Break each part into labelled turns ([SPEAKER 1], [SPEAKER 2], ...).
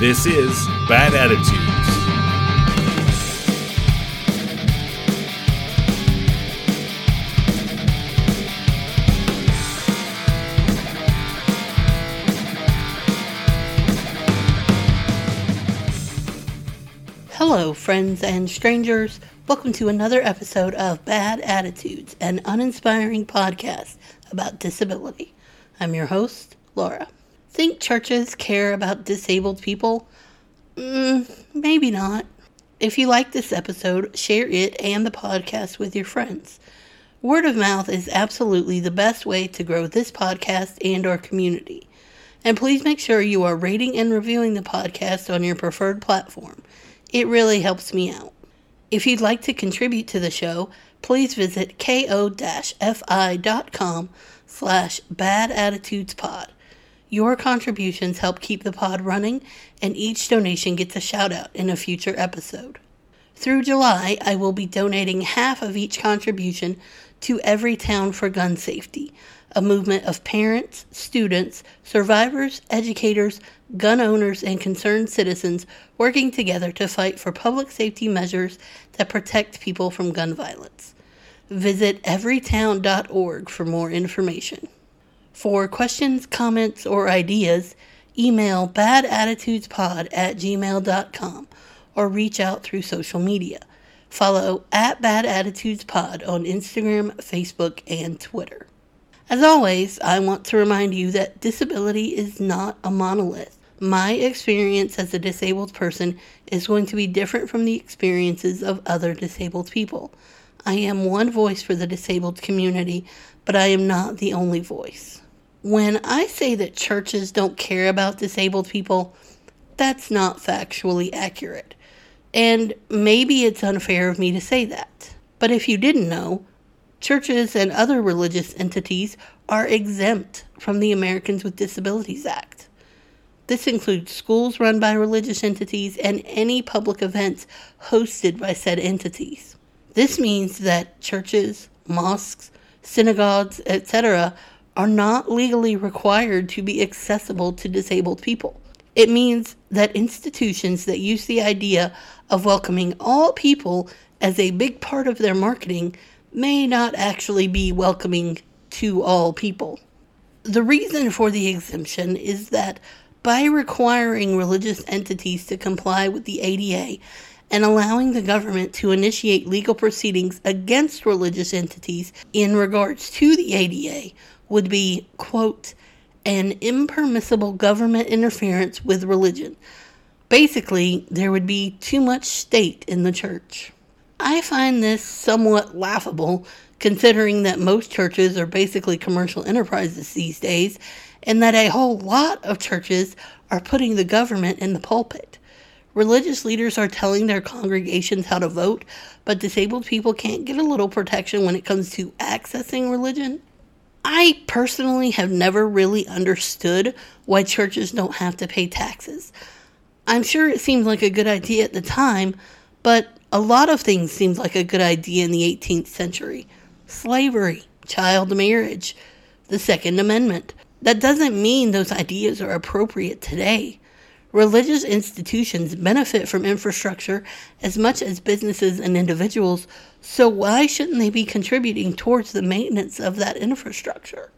[SPEAKER 1] This is Bad Attitudes.
[SPEAKER 2] Hello, friends and strangers. Welcome to another episode of Bad Attitudes, an uninspiring podcast about disability. I'm your host, Laura. Think churches care about disabled people? Mm, maybe not. If you like this episode, share it and the podcast with your friends. Word of mouth is absolutely the best way to grow this podcast and our community. And please make sure you are rating and reviewing the podcast on your preferred platform. It really helps me out. If you'd like to contribute to the show, please visit ko-fi.com slash badattitudespod. Your contributions help keep the pod running, and each donation gets a shout out in a future episode. Through July, I will be donating half of each contribution to Everytown for Gun Safety, a movement of parents, students, survivors, educators, gun owners, and concerned citizens working together to fight for public safety measures that protect people from gun violence. Visit everytown.org for more information. For questions, comments, or ideas, email badattitudespod at gmail.com or reach out through social media. Follow at Bad Attitudes Pod on Instagram, Facebook, and Twitter. As always, I want to remind you that disability is not a monolith. My experience as a disabled person is going to be different from the experiences of other disabled people. I am one voice for the disabled community, but I am not the only voice. When I say that churches don't care about disabled people, that's not factually accurate. And maybe it's unfair of me to say that. But if you didn't know, churches and other religious entities are exempt from the Americans with Disabilities Act. This includes schools run by religious entities and any public events hosted by said entities. This means that churches, mosques, synagogues, etc., are not legally required to be accessible to disabled people. It means that institutions that use the idea of welcoming all people as a big part of their marketing may not actually be welcoming to all people. The reason for the exemption is that by requiring religious entities to comply with the ADA and allowing the government to initiate legal proceedings against religious entities in regards to the ADA would be, quote, an impermissible government interference with religion. Basically, there would be too much state in the church. I find this somewhat laughable considering that most churches are basically commercial enterprises these days and that a whole lot of churches are putting the government in the pulpit. Religious leaders are telling their congregations how to vote, but disabled people can't get a little protection when it comes to accessing religion. I personally have never really understood why churches don't have to pay taxes. I'm sure it seemed like a good idea at the time, but a lot of things seemed like a good idea in the 18th century slavery, child marriage, the Second Amendment. That doesn't mean those ideas are appropriate today. Religious institutions benefit from infrastructure as much as businesses and individuals, so why shouldn't they be contributing towards the maintenance of that infrastructure?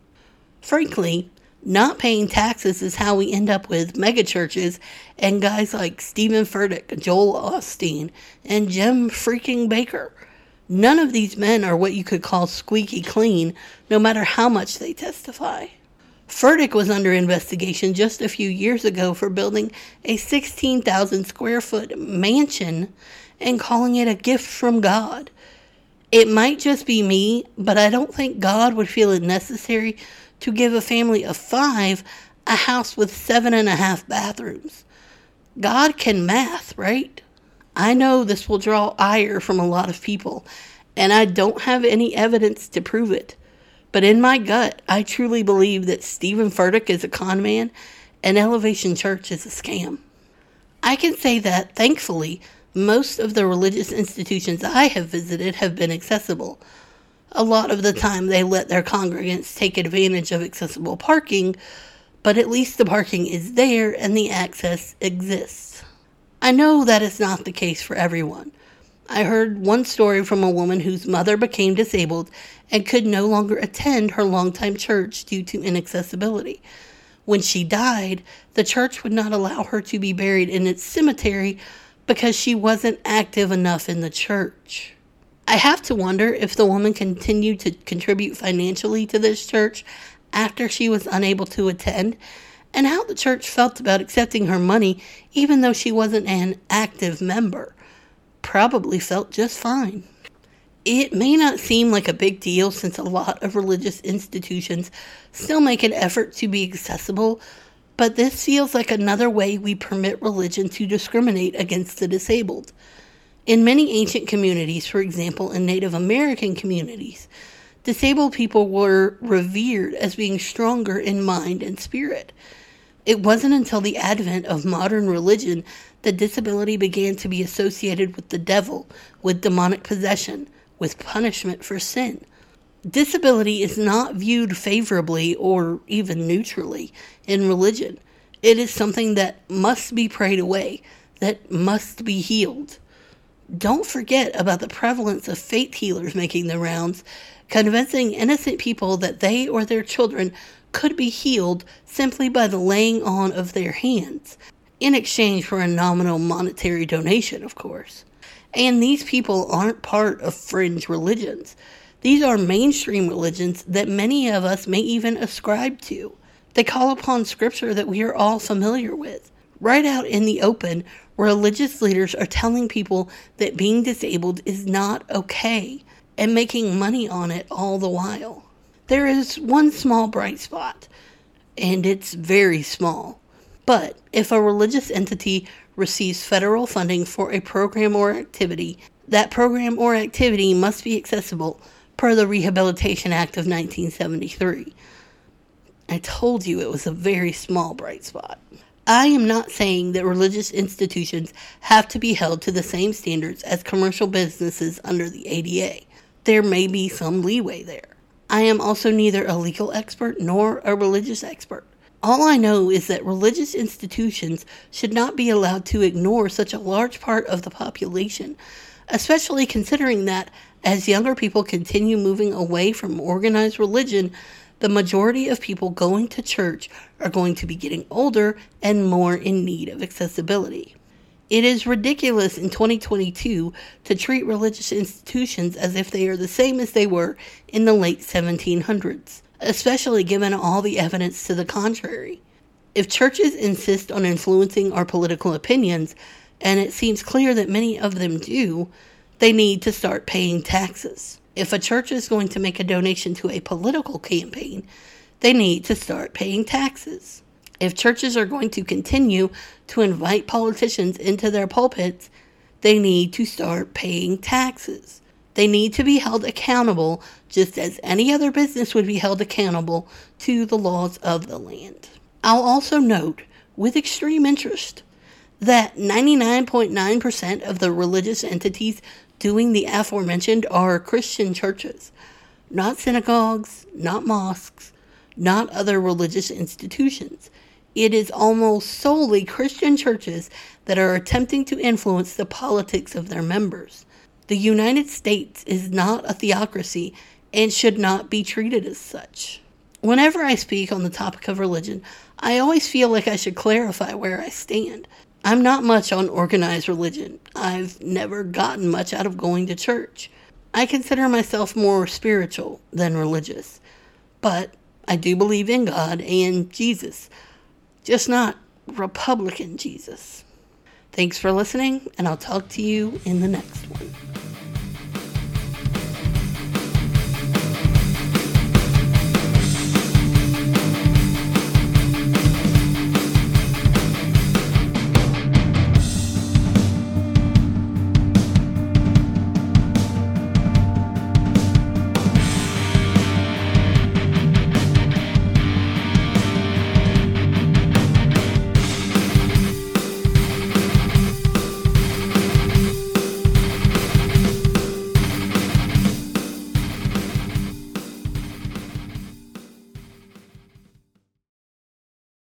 [SPEAKER 2] Frankly, not paying taxes is how we end up with megachurches and guys like Stephen Furtick, Joel Osteen, and Jim freaking Bakker. None of these men are what you could call squeaky clean, no matter how much they testify. Furtick was under investigation just a few years ago for building a 16,000 square foot mansion and calling it a gift from God. It might just be me, but I don't think God would feel it necessary to give a family of five a house with seven and a half bathrooms. God can math, right? I know this will draw ire from a lot of people, and I don't have any evidence to prove it. But in my gut, I truly believe that Stephen Furtick is a con man and Elevation Church is a scam. I can say that, thankfully, most of the religious institutions I have visited have been accessible. A lot of the time, they let their congregants take advantage of accessible parking, but at least the parking is there and the access exists. I know that is not the case for everyone. I heard one story from a woman whose mother became disabled and could no longer attend her longtime church due to inaccessibility. When she died, the church would not allow her to be buried in its cemetery because she wasn't active enough in the church. I have to wonder if the woman continued to contribute financially to this church after she was unable to attend and how the church felt about accepting her money even though she wasn't an active member. Probably felt just fine. It may not seem like a big deal since a lot of religious institutions still make an effort to be accessible, but this feels like another way we permit religion to discriminate against the disabled. In many ancient communities, for example, in Native American communities, disabled people were revered as being stronger in mind and spirit. It wasn't until the advent of modern religion that disability began to be associated with the devil, with demonic possession, with punishment for sin. Disability is not viewed favorably or even neutrally in religion. It is something that must be prayed away, that must be healed. Don't forget about the prevalence of faith healers making the rounds, convincing innocent people that they or their children could be healed simply by the laying on of their hands, in exchange for a nominal monetary donation, of course. And these people aren't part of fringe religions. These are mainstream religions that many of us may even ascribe to. They call upon scripture that we are all familiar with. Right out in the open, religious leaders are telling people that being disabled is not okay and making money on it all the while. There is one small bright spot, and it's very small. But if a religious entity receives federal funding for a program or activity, that program or activity must be accessible per the Rehabilitation Act of 1973. I told you it was a very small bright spot. I am not saying that religious institutions have to be held to the same standards as commercial businesses under the ADA. There may be some leeway there. I am also neither a legal expert nor a religious expert. All I know is that religious institutions should not be allowed to ignore such a large part of the population, especially considering that as younger people continue moving away from organized religion, the majority of people going to church are going to be getting older and more in need of accessibility. It is ridiculous in 2022 to treat religious institutions as if they are the same as they were in the late 1700s, especially given all the evidence to the contrary. If churches insist on influencing our political opinions, and it seems clear that many of them do, they need to start paying taxes. If a church is going to make a donation to a political campaign, they need to start paying taxes. If churches are going to continue to invite politicians into their pulpits, they need to start paying taxes. They need to be held accountable just as any other business would be held accountable to the laws of the land. I'll also note, with extreme interest, that 99.9% of the religious entities doing the aforementioned are Christian churches, not synagogues, not mosques, not other religious institutions. It is almost solely Christian churches that are attempting to influence the politics of their members. The United States is not a theocracy and should not be treated as such. Whenever I speak on the topic of religion, I always feel like I should clarify where I stand. I'm not much on organized religion. I've never gotten much out of going to church. I consider myself more spiritual than religious. But I do believe in God and Jesus, just not Republican Jesus. Thanks for listening, and I'll talk to you in the next one.